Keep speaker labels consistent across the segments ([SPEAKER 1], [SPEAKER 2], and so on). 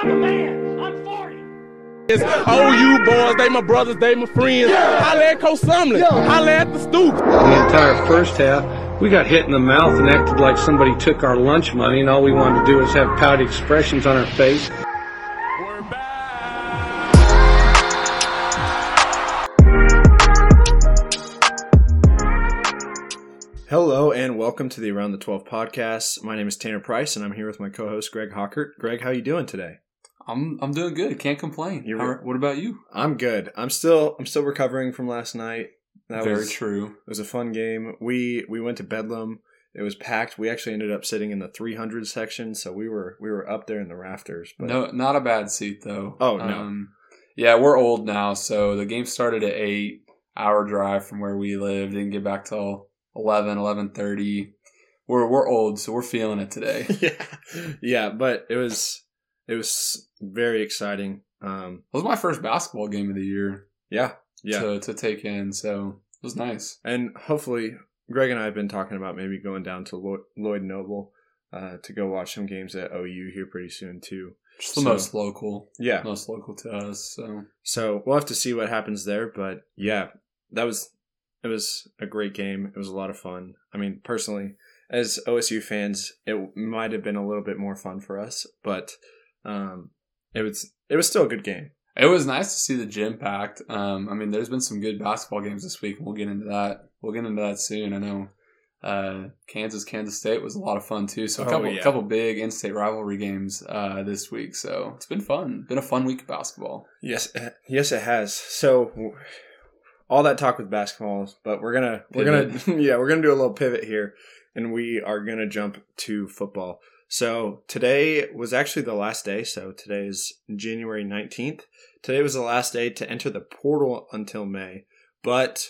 [SPEAKER 1] I'm a man. I'm 40.
[SPEAKER 2] It's OU boys, they my brothers, they my friends. Holla at Coach Sumlin. Holla at the stoop.
[SPEAKER 3] The entire first half, we got hit in the mouth and acted like somebody took our lunch money, and all we wanted to do was have pouty expressions on our face.
[SPEAKER 2] We're back.
[SPEAKER 4] Hello and welcome to the Around the 12 podcast. My name is Tanner Price and I'm here with my co-host Greg Hockert. Greg, how you doing today?
[SPEAKER 5] I'm I'm doing good. Can't complain.
[SPEAKER 4] You're-
[SPEAKER 5] How- what about you?
[SPEAKER 4] I'm good. I'm still I'm still recovering from last night. That
[SPEAKER 5] Very
[SPEAKER 4] was
[SPEAKER 5] true.
[SPEAKER 4] it was a fun game. We we went to Bedlam. It was packed. We actually ended up sitting in the 300 section, so we were we were up there in the rafters. But
[SPEAKER 5] No, not a bad seat though.
[SPEAKER 4] Oh, no.
[SPEAKER 5] Um, yeah, we're old now, so the game started at eight. Hour drive from where we live. Didn't get back till 11, 11.30. We're we're old, so we're feeling it today.
[SPEAKER 4] yeah, yeah, but it was it was very exciting. Um,
[SPEAKER 5] it was my first basketball game of the year
[SPEAKER 4] yeah, yeah,
[SPEAKER 5] to to take in, so it was nice.
[SPEAKER 4] and hopefully Greg and I have been talking about maybe going down to Lloyd, Lloyd Noble uh, to go watch some games at OU here pretty soon too.
[SPEAKER 5] Just the
[SPEAKER 4] So-
[SPEAKER 5] most local,
[SPEAKER 4] Yeah,
[SPEAKER 5] most local to us. So
[SPEAKER 4] so we'll have to see what happens there. But yeah, that was it was a great game. It was a lot of fun. I mean, personally, as OSU fans, it might have been a little bit more fun for us, but um, it was it was still a good game.
[SPEAKER 5] It was nice to see the gym packed. Um, I mean, there's been some good basketball games this week. We'll get into that. We'll get into that soon. I know uh, Kansas, Kansas State was a lot of fun too. So a
[SPEAKER 4] Oh,
[SPEAKER 5] couple,
[SPEAKER 4] yeah.
[SPEAKER 5] couple big in-state rivalry games uh, this week. So it's been fun. Been a fun week of basketball.
[SPEAKER 4] Yes, eh, yes, it has. So all that talk with basketball, but we're gonna we're gonna yeah we're gonna do a little pivot here, and we are gonna jump to football. So today was actually the last day. So today is January nineteenth. Today was the last day to enter the portal until May. But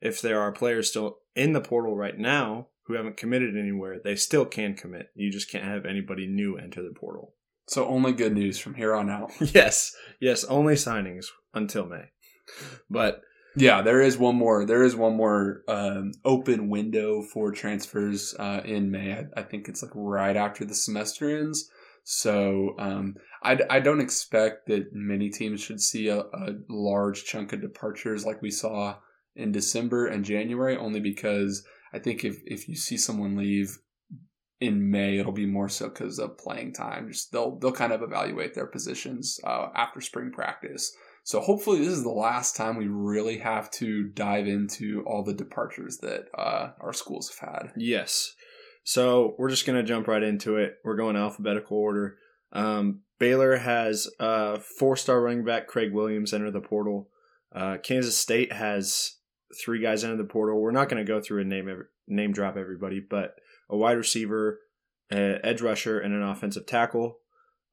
[SPEAKER 4] if there are players still in the portal right now who haven't committed anywhere, they still can commit. You just can't have anybody new enter the portal.
[SPEAKER 5] So only good news from here on out.
[SPEAKER 4] Yes, yes, only signings until May. But
[SPEAKER 5] Yeah, there is one more. There is one more um, open window for transfers uh, in May. I, I think it's like right after the semester ends. So um, I, I don't expect that many teams should see a, a large chunk of departures like we saw in December and January. Only because I think if if you see someone leave in May, it'll be more so because of playing time. Just they'll they'll kind of evaluate their positions uh, after spring practice. So hopefully this is the last time we really have to dive into all the departures that uh, our schools have had.
[SPEAKER 4] yes, so we're just gonna jump right into it. We're going alphabetical order. Um, Baylor has uh, four-star running back Craig Williams enter the portal. Uh, Kansas State has three guys enter the portal. We're not going to go through and name every, name drop everybody, but a wide receiver, a edge rusher, and an offensive tackle.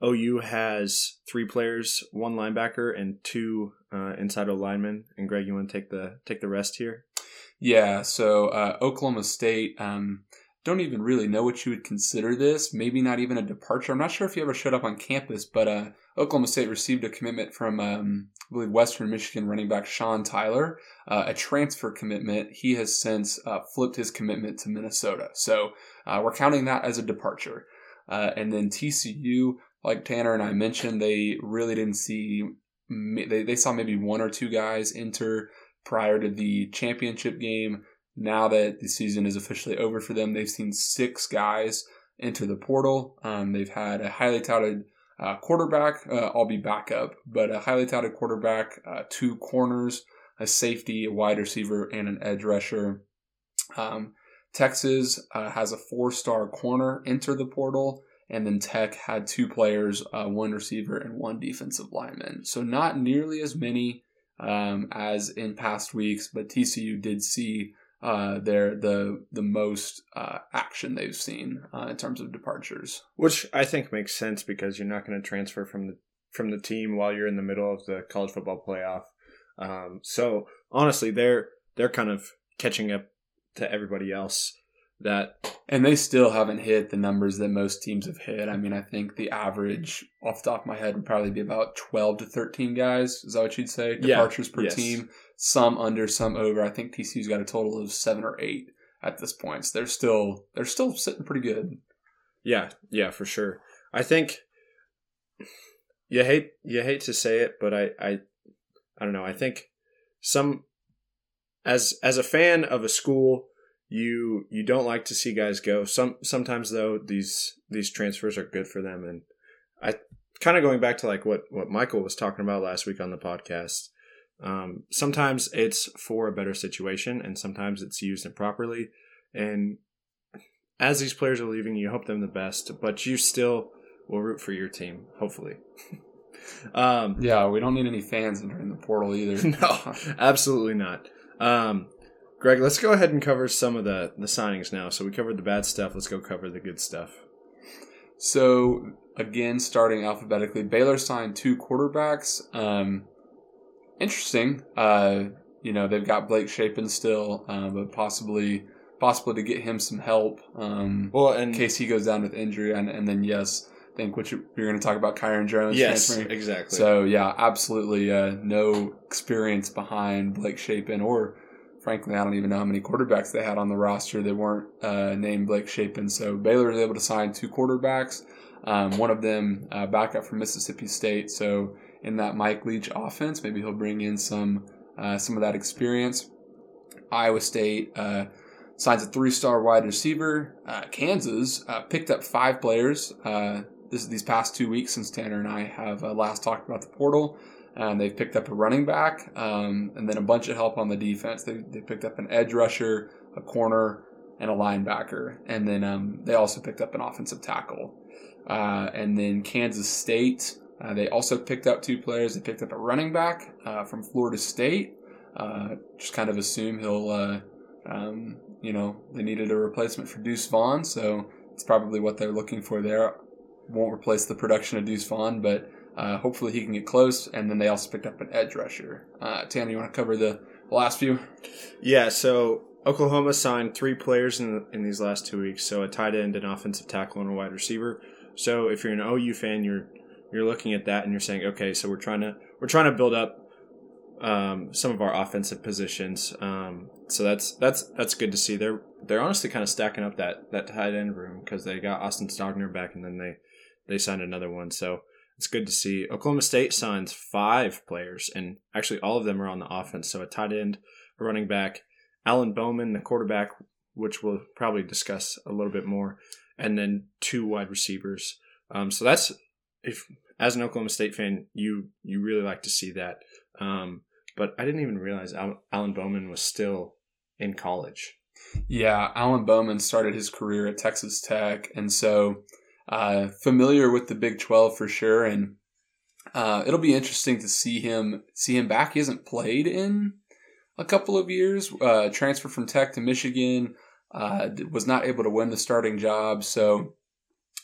[SPEAKER 4] OU has three players, one linebacker, and two uh, inside linemen. And Greg, you want to take the take the rest here?
[SPEAKER 5] Yeah, so uh, Oklahoma State um, don't even really know what you would consider this. Maybe not even a departure. I'm not sure if he ever showed up on campus, but uh, Oklahoma State received a commitment from, um, I believe, Western Michigan running back Sean Tyler, uh, a transfer commitment. He has since uh, flipped his commitment to Minnesota. So uh, we're counting that as a departure. Uh, and then TCU, like Tanner and I mentioned, they really didn't see, they, they saw maybe one or two guys enter prior to the championship game. Now that the season is officially over for them, they've seen six guys enter the portal. Um, they've had a highly touted uh, quarterback, uh, I'll be backup, but a highly touted quarterback, uh, two corners, a safety, a wide receiver, and an edge rusher. Um, Texas uh, has a four star corner enter the portal. And then Tech had two players, uh, one receiver and one defensive lineman. So not nearly as many um, as in past weeks, but TCU did see uh, their the the most uh, action they've seen uh, in terms of departures.
[SPEAKER 4] Which I think makes sense because you're not going to transfer from the from the team while you're in the middle of the college football playoff. Um, so honestly, they're they're kind of catching up to everybody else. That
[SPEAKER 5] And they still haven't hit the numbers that most teams have hit. I mean, I think the average off the top of my head would probably be about 12 to 13 guys. Is that what you'd say?
[SPEAKER 4] Yeah.
[SPEAKER 5] Departures per
[SPEAKER 4] Yes.
[SPEAKER 5] team. Some under, some over. I think TCU's got a total of seven or eight at this point. So they're still they're still sitting pretty good.
[SPEAKER 4] yeah, yeah, for sure. I think you hate you hate to say it, but I I I don't know. I think some as as a fan of a school, you you don't like to see guys go. Some sometimes though these these transfers are good for them, and I kind of going back to like what what Michael was talking about last week on the podcast. Um, sometimes it's for a better situation, and sometimes it's used improperly. And as these players are leaving, you hope them the best, but you still will root for your team, hopefully. um,
[SPEAKER 5] Yeah, we don't need any fans entering the portal either.
[SPEAKER 4] no, absolutely not. Um, Greg, let's go ahead and cover some of the the signings now. So we covered the bad stuff. Let's go cover the good stuff.
[SPEAKER 5] So again, starting alphabetically, Baylor signed two quarterbacks. Um, interesting. Uh, you know they've got Blake Shapen still, uh, but possibly possibly to get him some help um,
[SPEAKER 4] Well,
[SPEAKER 5] in case he goes down with injury, and, and then yes, I think what you, you're going to talk about Kyron Drones
[SPEAKER 4] yes, exactly.
[SPEAKER 5] So yeah, absolutely uh, no experience behind Blake Shapen, or frankly, I don't even know how many quarterbacks they had on the roster that weren't uh, named Blake Shapen. So Baylor was able to sign two quarterbacks. Um, one of them uh, backup from Mississippi State. So in that Mike Leach offense, maybe he'll bring in some uh, some of that experience. Iowa State uh, signs a three-star wide receiver. Uh, Kansas uh, picked up five players this, these past two weeks since Tanner and I have last talked about the portal. And they've picked up a running back um, and then a bunch of help on the defense. They, they picked up an edge rusher, a corner, and a linebacker. And then um, they also picked up an offensive tackle. Uh, and then Kansas State, uh, they also picked up two players. They picked up a running back uh, from Florida State. Uh, just kind of assume he'll, uh, um, you know, they needed a replacement for Deuce Vaughn, so it's probably what they're looking for there. Won't replace the production of Deuce Vaughn, but uh, hopefully he can get close. And then they also picked up an edge rusher. Uh, Tanner, you want to cover the last few?
[SPEAKER 4] Yeah, so Oklahoma signed three players in in these last two weeks. So a tight end, an offensive tackle, and a wide receiver. So if you're an OU fan, you're you're looking at that and you're saying, okay, so we're trying to we're trying to build up um, some of our offensive positions. Um, so that's that's that's good to see. They're they're honestly kind of stacking up that that tight end room because they got Austin Stogner back and then they they signed another one. So it's good to see. Oklahoma State signs five players, and actually all of them are on the offense. So a tight end, a running back, Alan Bowman, the quarterback, which we'll probably discuss a little bit more, and then two wide receivers. Um, so that's if as an Oklahoma State fan, you you really like to see that. Um, but I didn't even realize Al- Alan Bowman was still in college.
[SPEAKER 5] Yeah, Alan Bowman started his career at Texas Tech, and so uh, familiar with the Big Twelve for sure. And uh, it'll be interesting to see him see him back. He hasn't played in a couple of years. Uh, transfer from Tech to Michigan, uh, was not able to win the starting job. So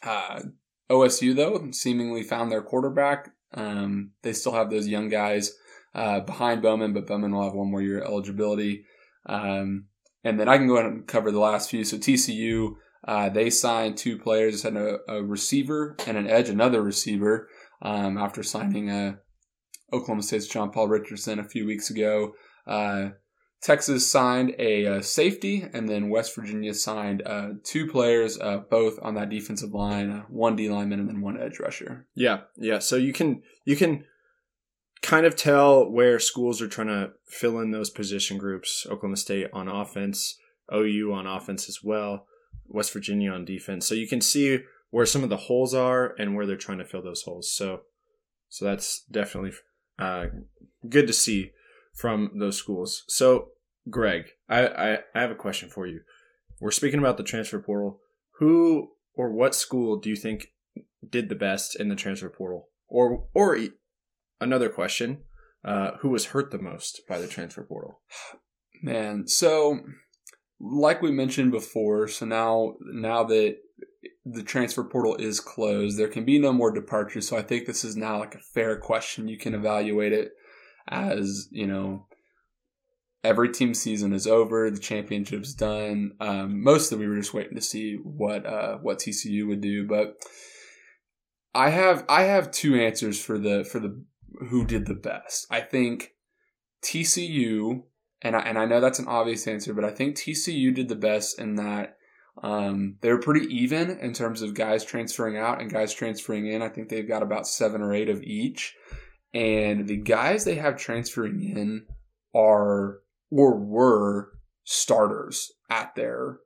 [SPEAKER 5] uh, OSU though seemingly found their quarterback. Um, they still have those young guys uh, behind Bowman, but Bowman will have one more year eligibility. Um, and then I can go ahead and cover the last few. So TCU, uh, they signed two players, had a, a, receiver and an edge, another receiver, um, after signing uh, Oklahoma State's John Paul Richardson a few weeks ago. Uh, Texas signed a, uh, safety, and then West Virginia signed uh, two players, uh, both on that defensive line, one D lineman and then one edge rusher.
[SPEAKER 4] Yeah, yeah. So you can you can kind of tell where schools are trying to fill in those position groups. Oklahoma State on offense, OU on offense as well, West Virginia on defense. So you can see where some of the holes are and where they're trying to fill those holes. So so that's definitely uh, good to see from those schools. So Greg, I, I, I have a question for you. We're speaking about the transfer portal. Who or what school do you think did the best in the transfer portal? Or or another question, uh, who was hurt the most by the transfer portal?
[SPEAKER 5] Man, so like we mentioned before, so now now that the transfer portal is closed, there can be no more departures. So I think this is now like a fair question. You can evaluate it as you know every team season is over, the championship's done. Um, mostly we were just waiting to see what uh, what TCU would do, but I have I have two answers for the for the who did the best. I think TCU, and I, and I know that's an obvious answer, but I think TCU did the best in that Um, they were pretty even in terms of guys transferring out and guys transferring in. I think they've got about seven or eight of each. And the guys they have transferring in are or were starters at their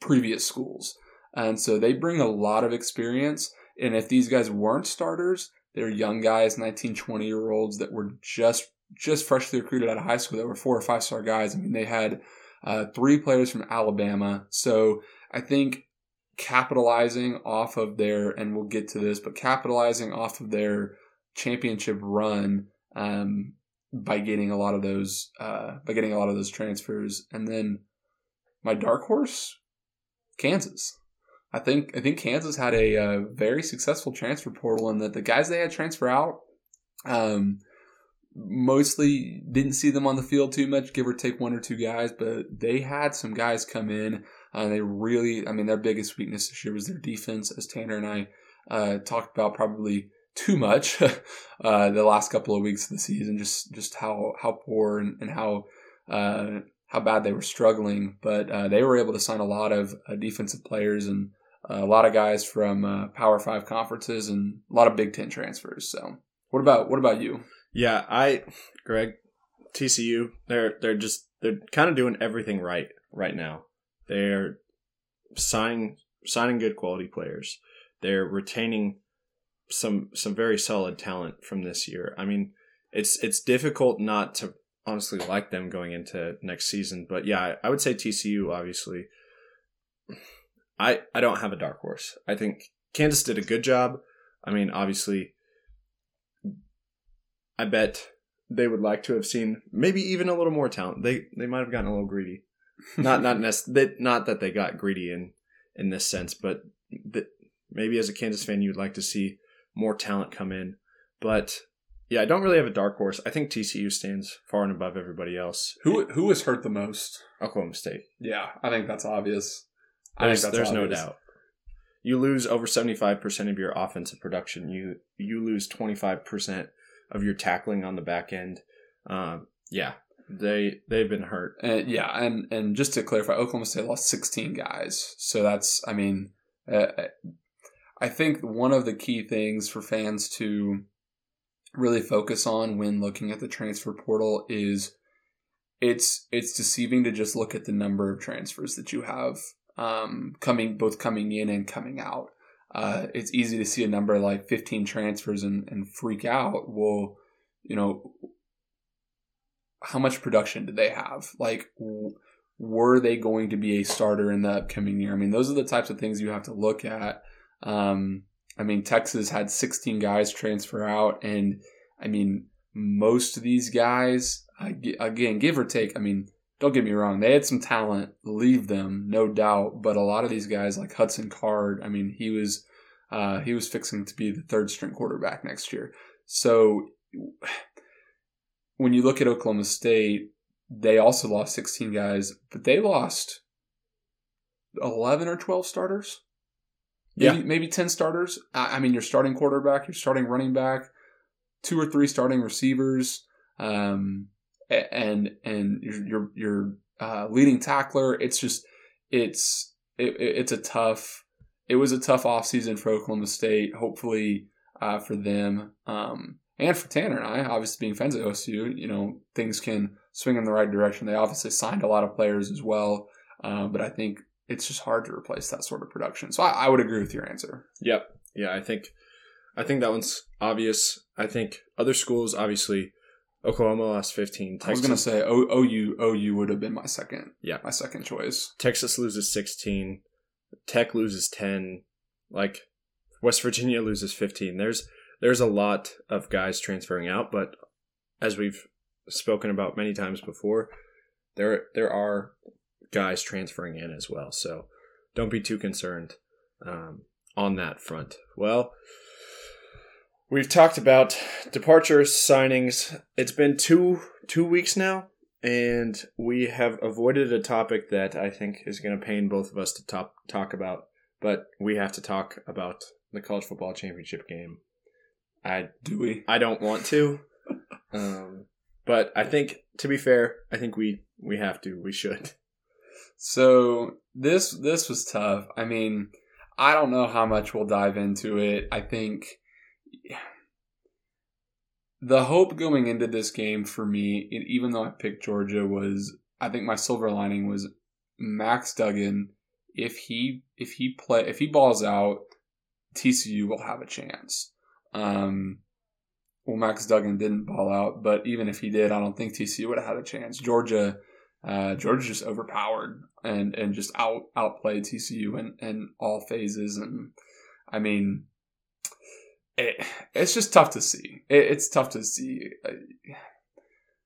[SPEAKER 5] previous schools. And so they bring a lot of experience. And if these guys weren't starters, they're young guys, 19, 20 year olds that were just just freshly recruited out of high school that were four or five star guys. I mean, they had uh, three players from Alabama. So I think capitalizing off of their, and we'll get to this, but capitalizing off of their championship run um, by getting a lot of those, uh, by getting a lot of those transfers, and then my dark horse, Kansas. I think I think Kansas had a, uh, very successful transfer portal, and that the guys they had transfer out, um, mostly didn't see them on the field too much, give or take one or two guys, but they had some guys come in. Uh, they really, I mean, their biggest weakness this year was their defense, as Tanner and I uh, talked about probably too much uh, the last couple of weeks of the season. Just just how how poor and, and how uh, how bad they were struggling, but uh, they were able to sign a lot of uh, defensive players and a lot of guys from Power Five conferences and a lot of Big Ten transfers. So, what about what about you?
[SPEAKER 4] Yeah, I, Greg, TCU, they're they're just they're kind of doing everything right right now. They're signing signing good quality players. They're retaining some some very solid talent from this year. I mean, it's it's difficult not to honestly like them going into next season, but yeah, I, I would say TCU obviously. I I don't have a dark horse. I think Kansas did a good job. I mean, obviously I bet they would like to have seen maybe even a little more talent. They they might have gotten a little greedy. Not not nec- not that they got greedy in in this sense, but that maybe as a Kansas fan you'd like to see more talent come in. But yeah, I don't really have a dark horse. I think TCU stands far and above everybody else.
[SPEAKER 5] Who who was hurt the most?
[SPEAKER 4] Oklahoma State.
[SPEAKER 5] Yeah, I think that's obvious.
[SPEAKER 4] There's, there's obvious. no doubt. You lose over seventy five percent of your offensive production. You you lose twenty five percent of your tackling on the back end. Um, yeah, they they've been hurt.
[SPEAKER 5] And, yeah, and and just to clarify, Oklahoma State lost 16 guys, so that's I mean, uh, I think one of the key things for fans to really focus on when looking at the transfer portal is it's it's deceiving to just look at the number of transfers that you have um, coming both coming in and coming out uh, it's easy to see a number like 15 transfers and, and freak out. Well, you know, how much production did they have? Like, w- were they going to be a starter in the upcoming year? I mean, those are the types of things you have to look at. Um, I mean, Texas had 16 guys transfer out, and I mean, most of these guys, again, give or take, I mean, don't get me wrong, they had some talent, leave them, no doubt. But a lot of these guys, like Hudson Card, I mean, he was uh, he was fixing to be the third string quarterback next year. So when you look at Oklahoma State, they also lost 16 guys, but they lost 11 or 12 starters. Maybe, yeah. maybe 10 starters. I mean, your starting quarterback, your starting running back, two or three starting receivers. Um, and and your your, uh, leading tackler. It's just it's it, it's a tough. It was a tough offseason for Oklahoma State. Hopefully uh, for them um, and for Tanner and I, obviously being fans of OSU, you know things can swing in the right direction. They obviously signed a lot of players as well, uh, but I think it's just hard to replace that sort of production. So I, I would agree with your answer.
[SPEAKER 4] Yep. Yeah, I think I think that one's obvious. I think other schools obviously Oklahoma lost 15.
[SPEAKER 5] Texas, I was going to say o- OU OU would have been my second.
[SPEAKER 4] Yeah.
[SPEAKER 5] My second choice.
[SPEAKER 4] Texas loses 16. Tech loses 10. Like West Virginia loses 15. There's there's a lot of guys transferring out, but as we've spoken about many times before, there there are guys transferring in as well. So don't be too concerned um, on that front. Well, We've talked about departures, signings. It's been two two weeks now, and we have avoided a topic that I think is going to pain both of us to top, talk about. But we have to talk about the college football championship game. I
[SPEAKER 5] do we?
[SPEAKER 4] I don't want to, um, but I think to be fair, I think we we have to. We should.
[SPEAKER 5] So this this was tough. I mean, I don't know how much we'll dive into it. I think the hope going into this game for me, even though I picked Georgia, was I think my silver lining was Max Duggan. If he if he play if he balls out, TCU will have a chance. Um, well, Max Duggan didn't ball out, but even if he did, I don't think TCU would have had a chance. Georgia, uh, Georgia just overpowered and and just out outplayed TCU in, in all phases, and I mean, it, it's just tough to see. It, it's tough to see.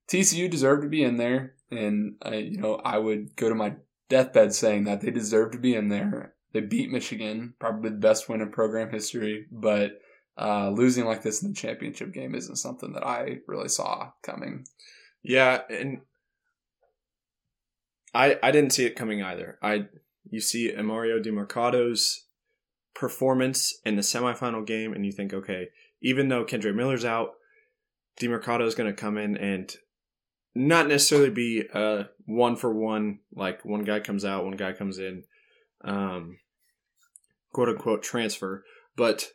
[SPEAKER 5] TCU deserved to be in there, and I, you know I would go to my deathbed saying that they deserve to be in there. They beat Michigan, probably the best win in program history, but uh, losing like this in the championship game isn't something that I really saw coming.
[SPEAKER 4] Yeah, and I I didn't see it coming either. I you see Emari Demercado's performance in the semifinal game, and you think, okay, even though Kendre Miller's out, Demercado is going to come in and not necessarily be a one for one, like one guy comes out, one guy comes in, um, quote unquote transfer, but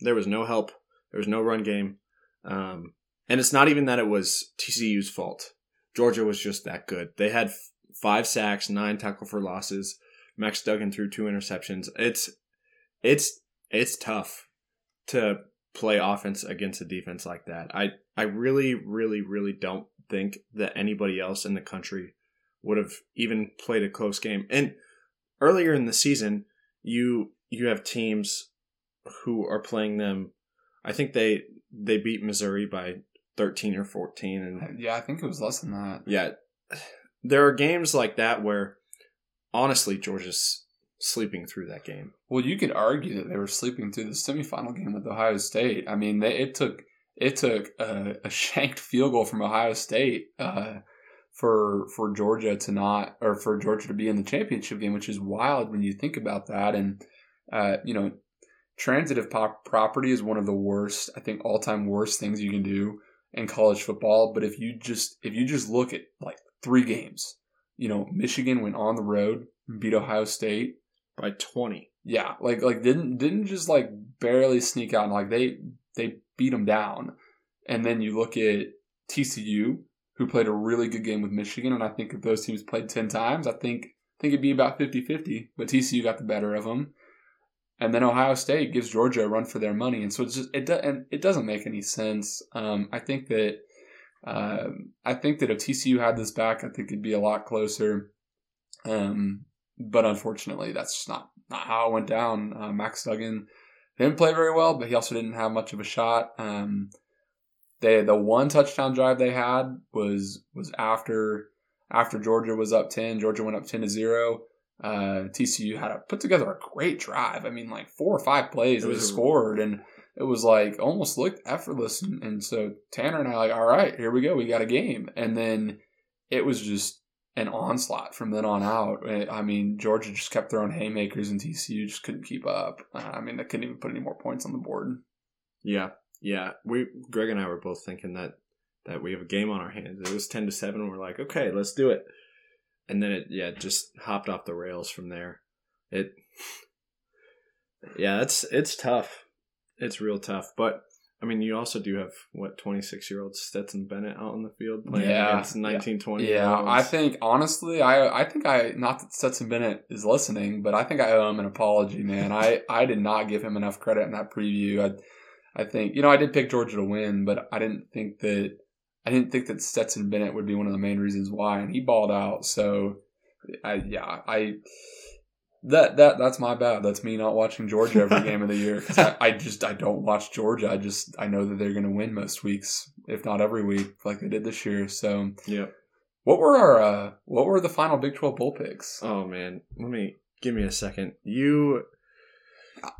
[SPEAKER 4] there was no help. There was no run game. Um, and it's not even that it was TCU's fault. Georgia was just that good. They had f- five sacks, nine tackle for losses. Max Duggan threw two interceptions. It's it's it's tough to play offense against a defense like that. I I really really really don't think that anybody else in the country would have even played a close game. And earlier in the season, you you have teams who are playing them. I think they they beat Missouri by 13 or 14 and
[SPEAKER 5] Yeah, I think it was less than that.
[SPEAKER 4] yeah, there are games like that where honestly Georgia's sleeping through that game.
[SPEAKER 5] Well, you could argue that they were sleeping through the semifinal game with Ohio State. I mean, they, it took it took a, a shanked field goal from Ohio State uh, for for Georgia to not or for Georgia to be in the championship game, which is wild when you think about that. And uh, you know, transitive pop- property is one of the worst, I think, all time worst things you can do in college football. But if you just if you just look at like three games, you know, Michigan went on the road, beat Ohio State
[SPEAKER 4] by 20.
[SPEAKER 5] Yeah, like like didn't didn't just like barely sneak out and like they they beat them down. And then you look at TCU who played a really good game with Michigan and I think if those teams played 10 times, I think I think it'd be about 50-50, but TCU got the better of them. And then Ohio State gives Georgia a run for their money, and so it's just it do, and it doesn't make any sense. Um, I think that uh, I think that if TCU had this back, I think it'd be a lot closer. Um, but unfortunately, that's just not not how it went down. Uh, Max Duggan didn't play very well, but he also didn't have much of a shot. Um, they the one touchdown drive they had was was after after Georgia was up ten. Georgia went up ten to zero. Uh, TCU had a, put together a great drive. I mean, like four or five plays
[SPEAKER 4] It was
[SPEAKER 5] scored, and it was like almost looked effortless. And, and so Tanner and I like, all right, here we go, we got a game. And then it was just an onslaught from then on out. Eh, I mean, Georgia just kept throwing haymakers, and TCU just couldn't keep up. Uh, I mean, they couldn't even put any more points on the board.
[SPEAKER 4] Yeah. Yeah. We Greg and I were both thinking that that we have a game on our hands. It was 10 to 7 and we're like, "Okay, let's do it." And then it yeah, just hopped off the rails from there. It Yeah, it's it's tough. It's real tough, but I mean, you also do have what twenty six year old Stetson Bennett out on the field playing
[SPEAKER 5] Yeah,
[SPEAKER 4] against nineteen twenty.
[SPEAKER 5] Yeah, I think honestly, I I think I not that Stetson Bennett is listening, but I think I owe him an apology, man. I I did not give him enough credit in that preview. I I think you know I did pick Georgia to win, but I didn't think that I didn't think that Stetson Bennett would be one of the main reasons why, and he balled out. So, I yeah I. That that that's my bad. That's me not watching Georgia every game of the year I, I just I don't watch Georgia. I just I know that they're going to win most weeks, if not every week, like they did this year. So
[SPEAKER 4] yeah.
[SPEAKER 5] what were our uh, what were the final Big Twelve bowl picks?
[SPEAKER 4] Oh man, let me give me a second. You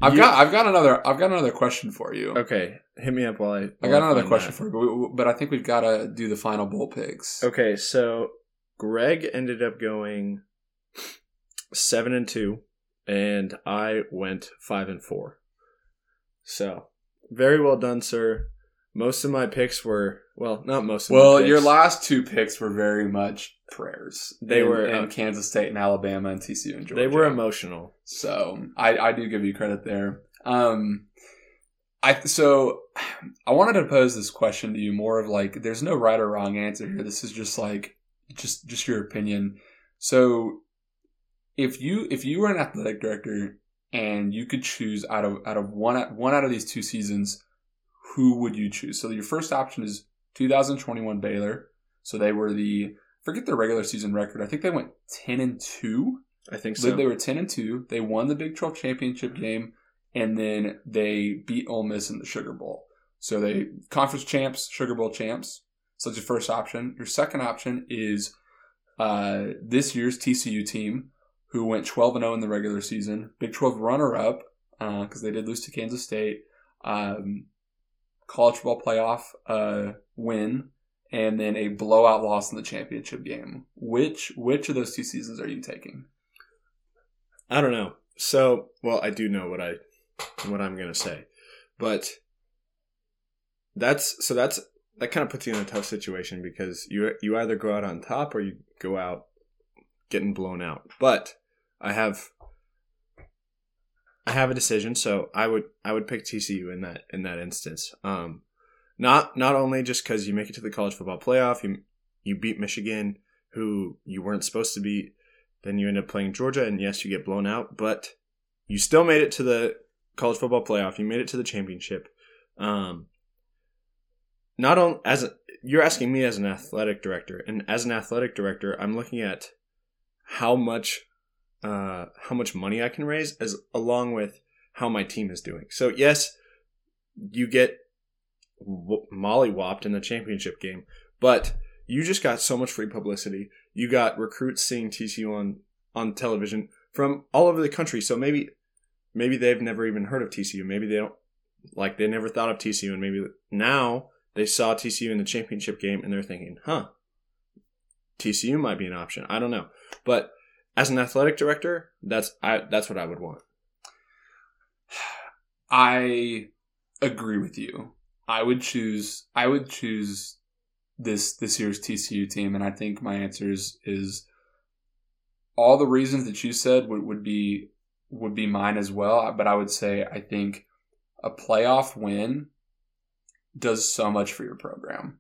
[SPEAKER 5] I've
[SPEAKER 4] you-
[SPEAKER 5] got I've got another I've got another question for you.
[SPEAKER 4] okay? Hit me up while I.
[SPEAKER 5] I
[SPEAKER 4] while
[SPEAKER 5] got another question
[SPEAKER 4] that.
[SPEAKER 5] for you, but- but I think we've got to do the final bowl picks.
[SPEAKER 4] Okay, so Greg ended up going seven and two, and I went five and four. So very well done, sir. most of my picks were well, not most of
[SPEAKER 5] Well,
[SPEAKER 4] my
[SPEAKER 5] your last two picks were very much prayers.
[SPEAKER 4] They
[SPEAKER 5] In-
[SPEAKER 4] were,
[SPEAKER 5] in
[SPEAKER 4] uh,
[SPEAKER 5] Kansas State and Alabama and TCU and Georgia.
[SPEAKER 4] they were emotional.
[SPEAKER 5] So I, I do give you credit there. Um, I so I wanted to pose this question to you more of like there's no right or wrong answer here. This is just like just just your opinion. So if you if you were an athletic director and you could choose out of out of one one out of these two seasons, who would you choose? So your first option is 2021 Baylor. So they were the forget their regular season record. I think they went 10 and 2
[SPEAKER 4] I think so.
[SPEAKER 5] They were ten and two. They won the Big Twelve championship game, and then they beat Ole Miss in the Sugar Bowl. So they conference champs, Sugar Bowl champs. So that's your first option. Your second option is uh, this year's TCU team, who went twelve and zero in the regular season, Big Twelve runner up because they did lose to Kansas State, um, college football playoff uh, win, and then a blowout loss in the championship game. Which which of those two seasons are you taking?
[SPEAKER 4] I don't know. So, well, I do know what I what I'm gonna say, but that's so that's that kind of puts you in a tough situation because you you either go out on top or you go out getting blown out. But I have I have a decision, so I would I would pick TCU in that in that instance. Um, not not only just because you make it to the college football playoff, you you beat Michigan, who you weren't supposed to beat. Then you end up playing Georgia, and yes, you get blown out, but you still made it to the college football playoff. You made it to the championship. Um, not on as a, you're asking me as an athletic director, and as an athletic director, I'm looking at how much uh, how much money I can raise, as along with how my team is doing. So yes, you get w- mollywopped in the championship game, but you just got so much free publicity. You got recruits seeing TCU on on television from all over the country. So maybe maybe they've never even heard of TCU. Maybe they don't like they never thought of TCU, and maybe now they saw TCU in the championship game and they're thinking, huh, TCU might be an option. I don't know, but as an athletic director, that's I that's what I would want.
[SPEAKER 5] I agree with you. I would choose. I would choose this this year's TCU team, and I think my answer is is all the reasons that you said would, would be would be mine as well. But I would say I think a playoff win does so much for your program.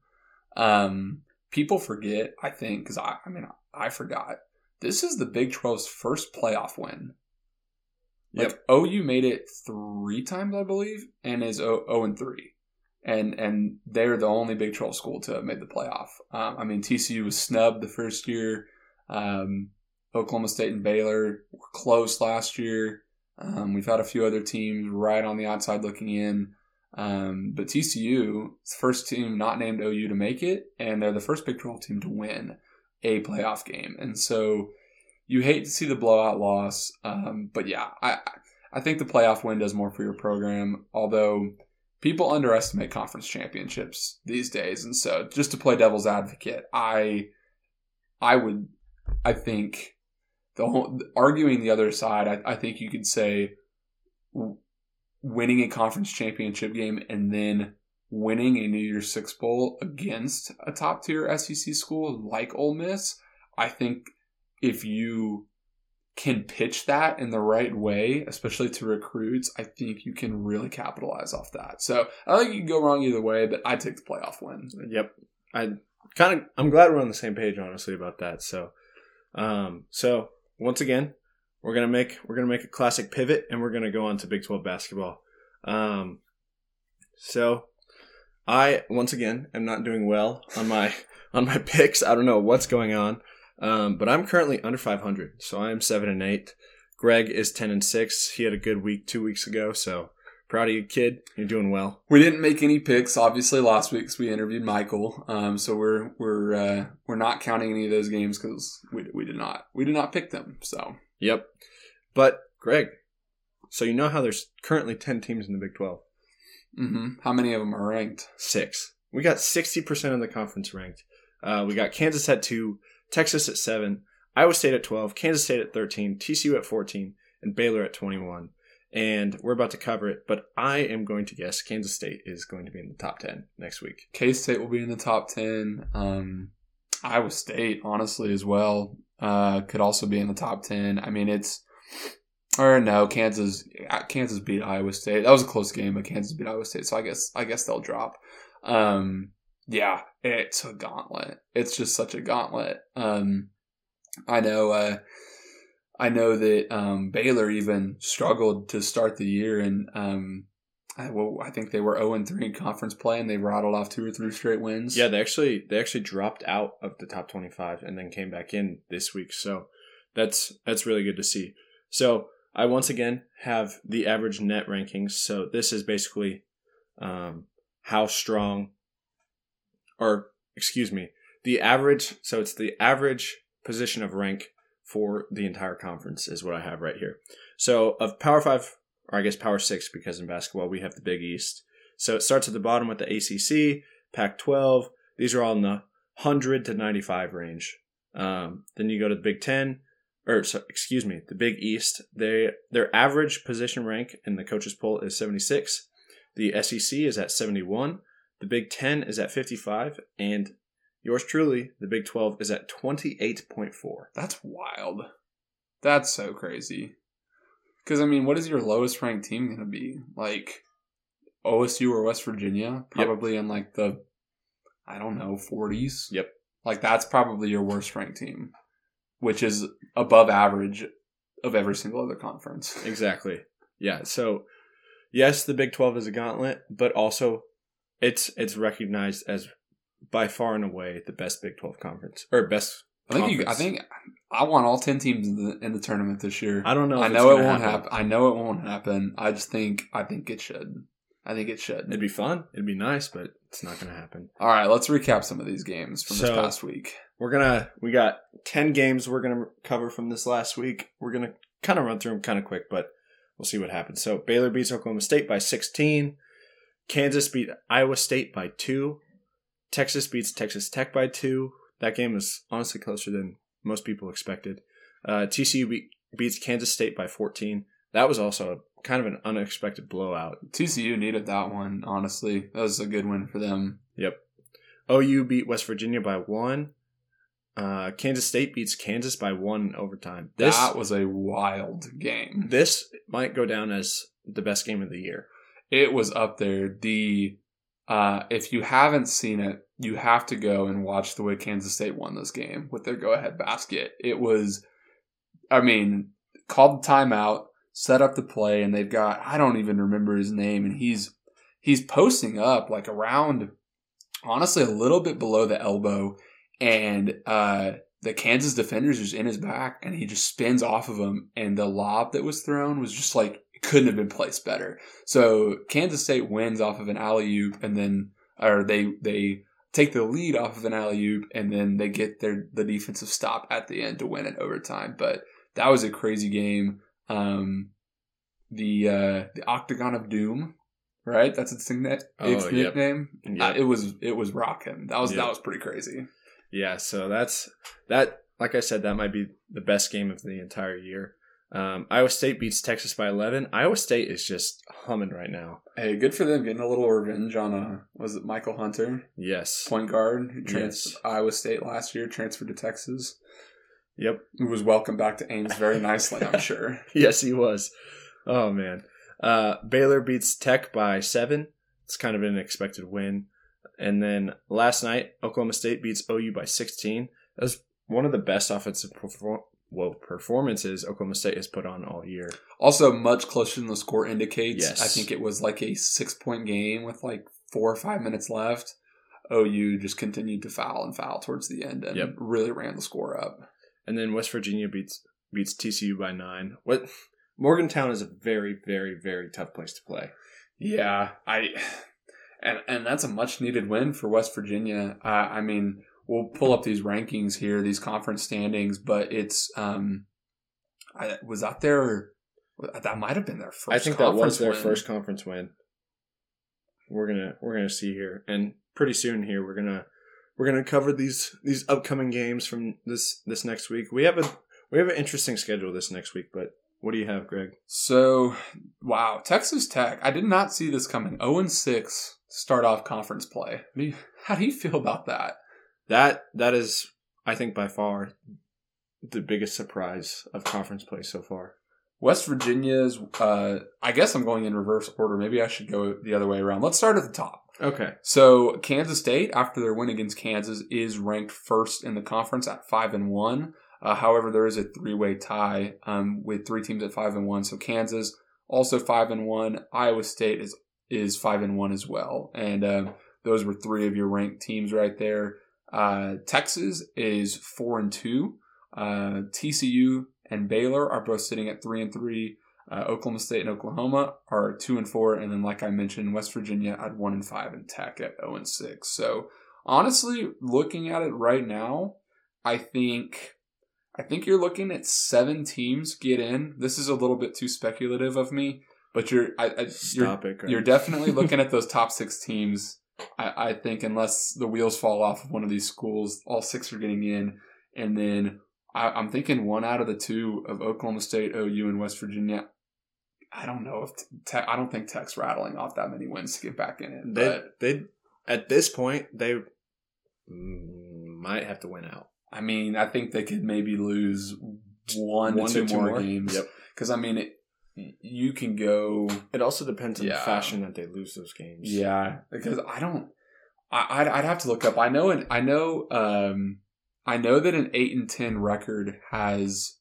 [SPEAKER 5] Um, people forget. I think because I, I mean I forgot. This is the Big 12's first playoff win. Like OU made it three times, I believe, and is 0, 0 and three, and and they're the only Big Twelve school to have made the playoff. Um, I mean, TCU was snubbed the first year. Um, Oklahoma State and Baylor were close last year. Um, we've had a few other teams right on the outside looking in, um, but TCU is the first team not named OU to make it, and they're the first Big Twelve team to win a playoff game, and so you hate to see the blowout loss, um, but yeah, I I think the playoff win does more for your program. Although people underestimate conference championships these days, and so just to play devil's advocate, I I would I think the whole arguing the other side, I, I think you could say winning a conference championship game and then winning a New Year's Six bowl against a top tier SEC school like Ole Miss. I think if you can pitch that in the right way, especially to recruits, I think you can really capitalize off that. So I think you can go wrong either way, but I take the playoff win.
[SPEAKER 4] Yep. I kind of I'm glad we're on the same page honestly about that. So um so once again, we're to make we're to make a classic pivot and we're to go on to Big 12 basketball. Um so I once again am not doing well on my on my picks. I don't know what's going on. Um, but I'm currently under 500, so I am 7 and 8. Greg is 10 and 6. He had a good week 2 weeks ago, so proud of you kid. You're doing well.
[SPEAKER 5] We didn't make any picks, obviously, last week 'cause we interviewed Michael. Um, so we're we're uh, we're not counting any of those games because we, we did not we did not pick them. So
[SPEAKER 4] Yep. But Greg, so you know how there's currently 10 teams in the Big 12.
[SPEAKER 5] Hmm how many of them are ranked?
[SPEAKER 4] 6. We got 60% of the conference ranked. Uh, we got Kansas at 2, Texas at 7, Iowa State at 12, Kansas State at 13, TCU at 14, and Baylor at 21. and we're about to cover it. But I am going to guess Kansas State is going to be in the top ten next week.
[SPEAKER 5] K State will be in the top ten. Um, Iowa State, honestly, as well, uh, could also be in the top ten. I mean, it's or no, Kansas. Kansas beat Iowa State. That was a close game, but Kansas beat Iowa State, so I guess I guess they'll drop. Um, yeah, it's a gauntlet. It's just such a gauntlet. Um, I know. Uh, I know that um, Baylor even struggled to start the year, and um, I, well, I think they were zero and three in conference play, and they rattled off two or three straight wins.
[SPEAKER 4] Yeah, they actually they actually dropped out of the top twenty five and then came back in this week. So that's that's really good to see. So I once again have the average net rankings. So this is basically um, how strong, or excuse me, the average. So it's the average position of rank for the entire conference is what I have right here. So of Power Five, or I guess Power Six, because in basketball we have the Big East. So it starts at the bottom with the ACC, Pac 12. These are all in the 100 to 95 range. Um, then you go to the Big Ten, or so, excuse me, the Big East. They their average position rank in the coaches poll is 76. The SEC is at 71. The Big Ten is at 55, and yours truly, the Big 12, is at 28.4.
[SPEAKER 5] That's wild. That's so crazy. Because I mean, what is your lowest ranked team going to be? Like OSU or West Virginia? Probably in like the, I don't know, 40s.
[SPEAKER 4] Yep.
[SPEAKER 5] Like that's probably your worst ranked team, which is above average of every single other conference.
[SPEAKER 4] Exactly. Yeah. So, yes, the Big 12 is a gauntlet, but also it's it's recognized as by far and away the best Big 12 conference or best.
[SPEAKER 5] I think you. I think I want all ten teams in the in the tournament this year.
[SPEAKER 4] I don't know.
[SPEAKER 5] I know it won't happen. I know it won't happen. I just think I think it should. I think it should.
[SPEAKER 4] It'd be fun. It'd be nice, but it's not going to happen.
[SPEAKER 5] All right, let's recap some of these games from
[SPEAKER 4] So-
[SPEAKER 5] this past week.
[SPEAKER 4] We're gonna we got ten games we're gonna cover from this last week. We're gonna kind of run through them kind of quick, but we'll see what happens. So Baylor beats Oklahoma State by sixteen. Kansas beat Iowa State by two. Texas beats Texas Tech by two. That game was honestly closer than most people expected. Uh, TCU beat, beats Kansas State by fourteen. That was also kind of an unexpected blowout.
[SPEAKER 5] TCU needed that one. Honestly, that was a good win for them.
[SPEAKER 4] Yep. OU beat West Virginia by one. Uh, Kansas State beats Kansas by one in overtime. This
[SPEAKER 5] that was a wild game.
[SPEAKER 4] this might go down as the best game of the year.
[SPEAKER 5] It was up there. The uh, if you haven't seen it, you have to go and watch the way Kansas State won this game with their go-ahead basket. It was, I mean, called the timeout, set up the play, and they've got I don't even remember his name, and he's he's posting up like around, honestly, a little bit below the elbow, and uh, the Kansas defenders just in his back, and he just spins off of him, and the lob that was thrown was just like couldn't have been placed better. So Kansas State wins off of an alley oop, and then or they they take the lead off of an alley oop, and then they get their the defensive stop at the end to win it overtime. But that was a crazy game. Um, the uh, the Octagon of Doom, right? That's its, nickna- its
[SPEAKER 4] Oh, yep.
[SPEAKER 5] nickname.
[SPEAKER 4] Yep.
[SPEAKER 5] Uh, it was it was rocking. That was
[SPEAKER 4] Yep.
[SPEAKER 5] that was pretty crazy.
[SPEAKER 4] Yeah, so that's that. Like I said, that might be the best game of the entire year. Um, Iowa State beats Texas by eleven. Iowa State is just humming right now.
[SPEAKER 5] Hey, good for them getting a little revenge on a was it Michael Hunter,
[SPEAKER 4] Yes.
[SPEAKER 5] point guard who transferred
[SPEAKER 4] Yes.
[SPEAKER 5] Iowa State last year, transferred to Texas.
[SPEAKER 4] Yep.
[SPEAKER 5] Who was welcomed back to Ames very nicely, I'm sure.
[SPEAKER 4] Yes, he was. Oh man. Uh, Baylor beats Tech by seven. It's kind of an expected win. And then last night, Oklahoma State beats OU by sixteen. That was one of the best offensive perform- well, performances Oklahoma State has put on all year.
[SPEAKER 5] Also, much closer than the score indicates.
[SPEAKER 4] Yes.
[SPEAKER 5] I think it was like a six point game with like four or five minutes left. OU just continued to foul and foul towards the end and
[SPEAKER 4] Yep.
[SPEAKER 5] really ran the score up.
[SPEAKER 4] And then West Virginia beats beats TCU by nine. What Morgantown is a very, very, very tough place to play.
[SPEAKER 5] Yeah, I and and that's a much needed win for West Virginia. Uh, I mean, we'll pull up these rankings here, these conference standings, but it's um, I was that their that might have been their first.
[SPEAKER 4] I think that was their
[SPEAKER 5] win.
[SPEAKER 4] first conference win. We're gonna we're gonna see here, and pretty soon here we're gonna we're gonna cover these these upcoming games from this this next week. We have a we have an interesting schedule this next week, but What do you have, Greg?
[SPEAKER 5] So, wow, Texas Tech. I did not see this coming. 0 6 start off conference play. How do, you, how do you feel about that?
[SPEAKER 4] That that is, I think, by far the biggest surprise of conference play so far.
[SPEAKER 5] West Virginia's. Uh, I guess I'm going in reverse order. Maybe I should go the other way around. Let's start at the top.
[SPEAKER 4] Okay.
[SPEAKER 5] So Kansas State, after their win against Kansas, is ranked first in the conference at five and one. Uh, however, there is a three-way tie um, with three teams at five and one. So Kansas also five and one. Iowa State is is five and one as well. And uh, those were three of your ranked teams right there. Uh, Texas is four and two. Uh, TCU and Baylor are both sitting at three and three. Uh, Oklahoma State and Oklahoma are two and four, and then like I mentioned, West Virginia at one and five, and Tech at zero and six. So honestly, looking at it right now, I think I think you're looking at seven teams get in. This is a little bit too speculative of me, but you're I, I, you're,
[SPEAKER 4] it,
[SPEAKER 5] you're definitely looking at those top six teams. I, I think unless the wheels fall off of one of these schools, all six are getting in, and then I'm thinking one out of the two of Oklahoma State, OU, and West Virginia. I don't know if Tech, I don't think Tech's rattling off that many wins to get back in it.
[SPEAKER 4] They
[SPEAKER 5] But
[SPEAKER 4] they at this point they might have to win out.
[SPEAKER 5] I mean, I think they could maybe lose one,
[SPEAKER 4] One
[SPEAKER 5] to two more,
[SPEAKER 4] more?
[SPEAKER 5] games.
[SPEAKER 4] Yep.
[SPEAKER 5] Because I mean, it, you can go,
[SPEAKER 4] It also depends on
[SPEAKER 5] Yeah.
[SPEAKER 4] the fashion that they lose those games.
[SPEAKER 5] yeah. Because I don't, I, I'd, I'd have to look up. I know, and I know, um, I know that an eight and ten record has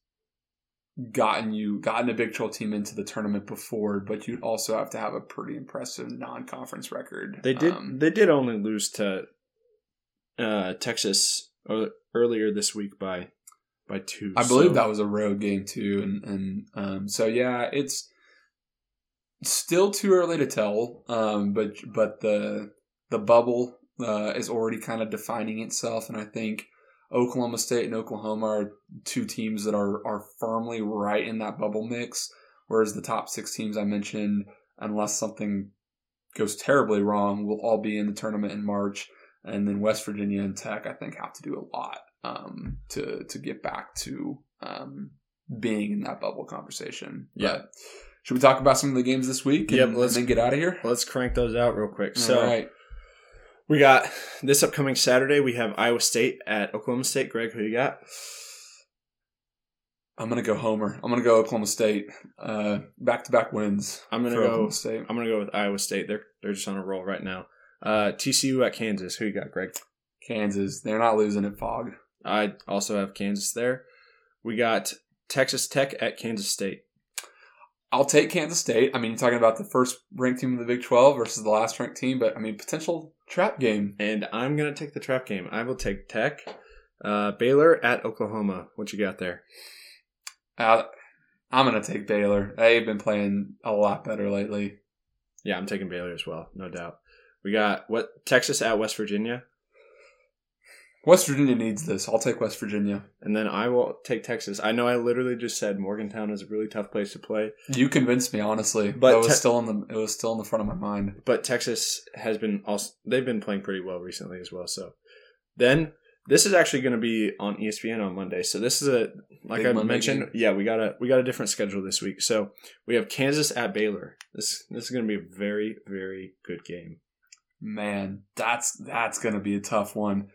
[SPEAKER 5] gotten you gotten a Big 12 team into the tournament before, but you'd also have to have a pretty impressive non-conference record.
[SPEAKER 4] They did.
[SPEAKER 5] Um,
[SPEAKER 4] they did only lose to uh, Texas earlier this week by by two.
[SPEAKER 5] I believe
[SPEAKER 4] so-
[SPEAKER 5] that was a road game too, and and um, so yeah, it's still too early to tell. Um, but but the the bubble uh, is already kind of defining itself, and I think Oklahoma State and Oklahoma are two teams that are are firmly right in that bubble mix. Whereas the top six teams I mentioned, unless something goes terribly wrong, will all be in the tournament in March. And then West Virginia and Tech, I think, have to do a lot um, to to get back to um, being in that bubble conversation.
[SPEAKER 4] Yeah.
[SPEAKER 5] But should we talk about some of the games this week? And,
[SPEAKER 4] Yep, let's-
[SPEAKER 5] then get out of here.
[SPEAKER 4] Let's crank those out real quick. So
[SPEAKER 5] All right.
[SPEAKER 4] We got this upcoming Saturday. We have Iowa State at Oklahoma State. Greg, who you got?
[SPEAKER 5] I'm gonna go Homer. I'm gonna go Oklahoma State. Back to back wins.
[SPEAKER 4] I'm gonna go.
[SPEAKER 5] Oklahoma State.
[SPEAKER 4] I'm gonna go with Iowa State. They're they're just on a roll right now. Uh, TCU at Kansas. Who you got, Greg?
[SPEAKER 5] Kansas. They're not losing at Phog.
[SPEAKER 4] I also have Kansas there. We got Texas Tech at Kansas State.
[SPEAKER 5] I'll take Kansas State. I mean, you're talking about the first ranked team in the Big 12 versus the last ranked team, but I mean, potential trap game.
[SPEAKER 4] And I'm gonna take the trap game. I will take Tech. Uh, Baylor at Oklahoma. What you got there?
[SPEAKER 5] Uh, I'm gonna take Baylor. They've been playing a lot better lately.
[SPEAKER 4] Yeah, I'm taking Baylor as well, no doubt. We got what Texas at West Virginia,
[SPEAKER 5] West Virginia needs this. I'll take West Virginia.
[SPEAKER 4] and then I will take Texas. I know I literally just said Morgantown is a really tough place to play,
[SPEAKER 5] You convinced me, honestly.
[SPEAKER 4] But
[SPEAKER 5] it was
[SPEAKER 4] te-
[SPEAKER 5] still in the it was still in the front of my mind.
[SPEAKER 4] but Texas has been also they've been playing pretty well recently as well. So then this is actually going to be on ESPN on Monday. So this is a like
[SPEAKER 5] Big
[SPEAKER 4] I
[SPEAKER 5] Monday
[SPEAKER 4] mentioned,
[SPEAKER 5] game.
[SPEAKER 4] yeah, we got a we got a different schedule this week. So we have Kansas at Baylor. This this is going to be a very very good game.
[SPEAKER 5] Man, that's that's gonna be a tough one.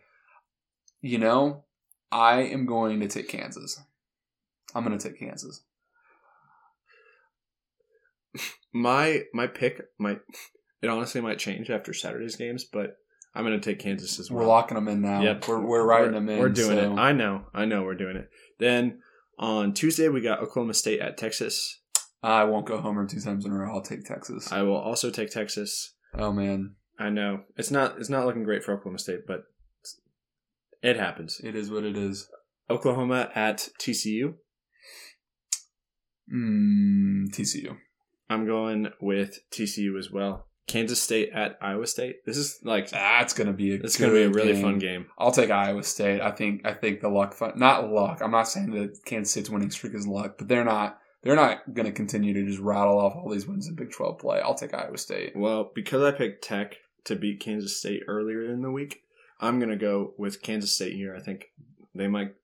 [SPEAKER 5] You know, I am going to take Kansas. I'm gonna take Kansas.
[SPEAKER 4] My my pick might it honestly might change after Saturday's games, but I'm going to take Kansas as well.
[SPEAKER 5] We're locking them in now.
[SPEAKER 4] Yep.
[SPEAKER 5] We're we're writing them in.
[SPEAKER 4] We're doing
[SPEAKER 5] so-
[SPEAKER 4] it. I know. I know we're doing it. Then on Tuesday we got Oklahoma State at Texas.
[SPEAKER 5] I won't go homer two times in a row. I'll take Texas.
[SPEAKER 4] I will also take Texas.
[SPEAKER 5] oh man,
[SPEAKER 4] I know it's not it's not looking great for Oklahoma State, but it happens.
[SPEAKER 5] it is what it is.
[SPEAKER 4] Oklahoma at TCU.
[SPEAKER 5] Mm, TCU.
[SPEAKER 4] I'm going with TCU as well. Kansas State at Iowa State. This is like
[SPEAKER 5] That's gonna be a.
[SPEAKER 4] it's going to be a really
[SPEAKER 5] game.
[SPEAKER 4] fun game.
[SPEAKER 5] I'll take Iowa State. I think I think the luck fun, not luck. I'm not saying that Kansas State's winning streak is luck, but they're not they're not going to continue to just rattle off all these wins in Big 12 play. I'll take Iowa State.
[SPEAKER 4] Well, because I picked Tech to beat Kansas State earlier in the week, I'm gonna go with Kansas State here. I think they might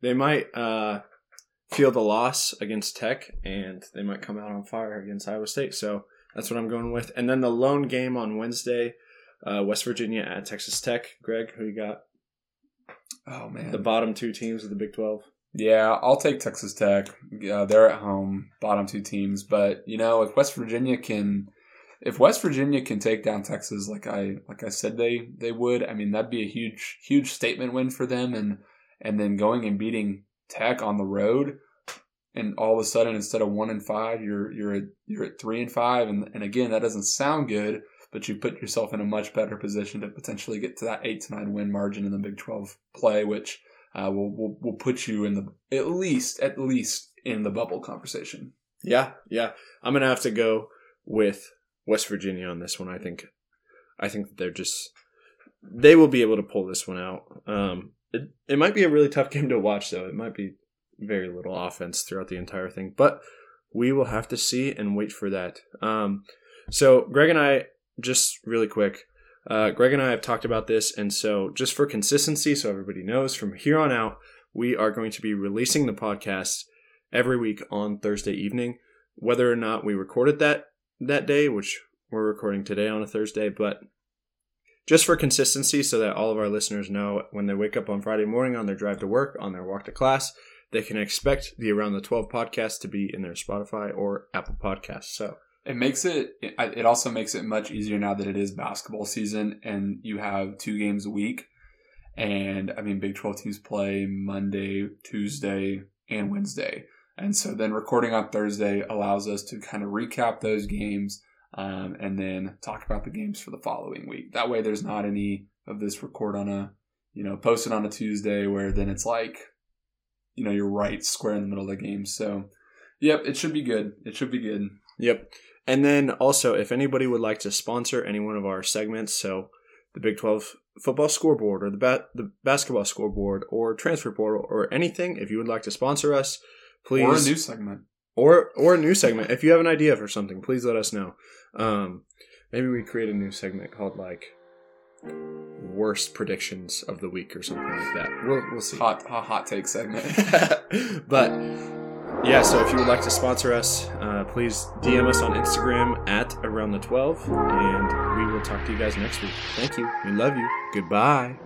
[SPEAKER 4] they might uh feel the loss against Tech, and they might come out on fire against Iowa State. So that's what I'm going with. And then the lone game on Wednesday, uh, West Virginia at Texas Tech. Greg, who you got?
[SPEAKER 5] Oh man,
[SPEAKER 4] The bottom two teams of the Big Twelve.
[SPEAKER 5] Yeah, I'll take Texas Tech. Uh, they're at home, bottom two teams. But you know, if West Virginia can, if West Virginia can take down Texas, like I like I said they they would, I mean that'd be a huge huge statement win for them. And and then going and beating Tech on the road, and all of a sudden instead of one and five, you're you're at, you're at three and five. And and again, that doesn't sound good, but you put yourself in a much better position to potentially get to that eight to nine win margin in the Big Twelve play, which uh, will will will put you in the at least at least in the bubble conversation.
[SPEAKER 4] Yeah, yeah. I'm gonna have to go with West Virginia on this one. I think, I think they're just they will be able to pull this one out. Um, it it might be a really tough game to watch though. It might be very little offense throughout the entire thing, but we will have to see and wait for that. Um, so Greg and I just really quick. Uh, Greg and I have talked about this, and so just for consistency, so everybody knows, from here on out, we are going to be releasing the podcast every week on Thursday evening. Whether or not we recorded that that day, which we're recording today on a Thursday, but just for consistency, so that all of our listeners know when they wake up on Friday morning on their drive to work, on their walk to class, they can expect the Around the 12 podcast to be in their Spotify or Apple podcast. So
[SPEAKER 5] It makes it. It also makes it much easier now that it is basketball season and you have two games a week. And I mean, Big Twelve teams play Monday, Tuesday, and Wednesday. And so then recording on Thursday allows us to kind of recap those games um, and then talk about the games for the following week. That way, there's not any of this record on a, you know, posted on a Tuesday where then it's like, you know, you're right square in the middle of the game. So, yep, it should be good. It should be good.
[SPEAKER 4] Yep. And then also, if anybody would like to sponsor any one of our segments, so the Big 12 football scoreboard or the ba- the basketball scoreboard or transfer portal or anything, if you would like to sponsor us, please
[SPEAKER 5] Or a new segment.
[SPEAKER 4] or or a new segment. If you have an idea for something, please let us know. Um, maybe we create a new segment called like worst predictions of the week or something like that. We'll we'll see.
[SPEAKER 5] Hot, hot, hot take segment.
[SPEAKER 4] but yeah, so if you would like to sponsor us, uh, please DM us on Instagram at around the 12, and we will talk to you guys next week. Thank you. We love you. Goodbye.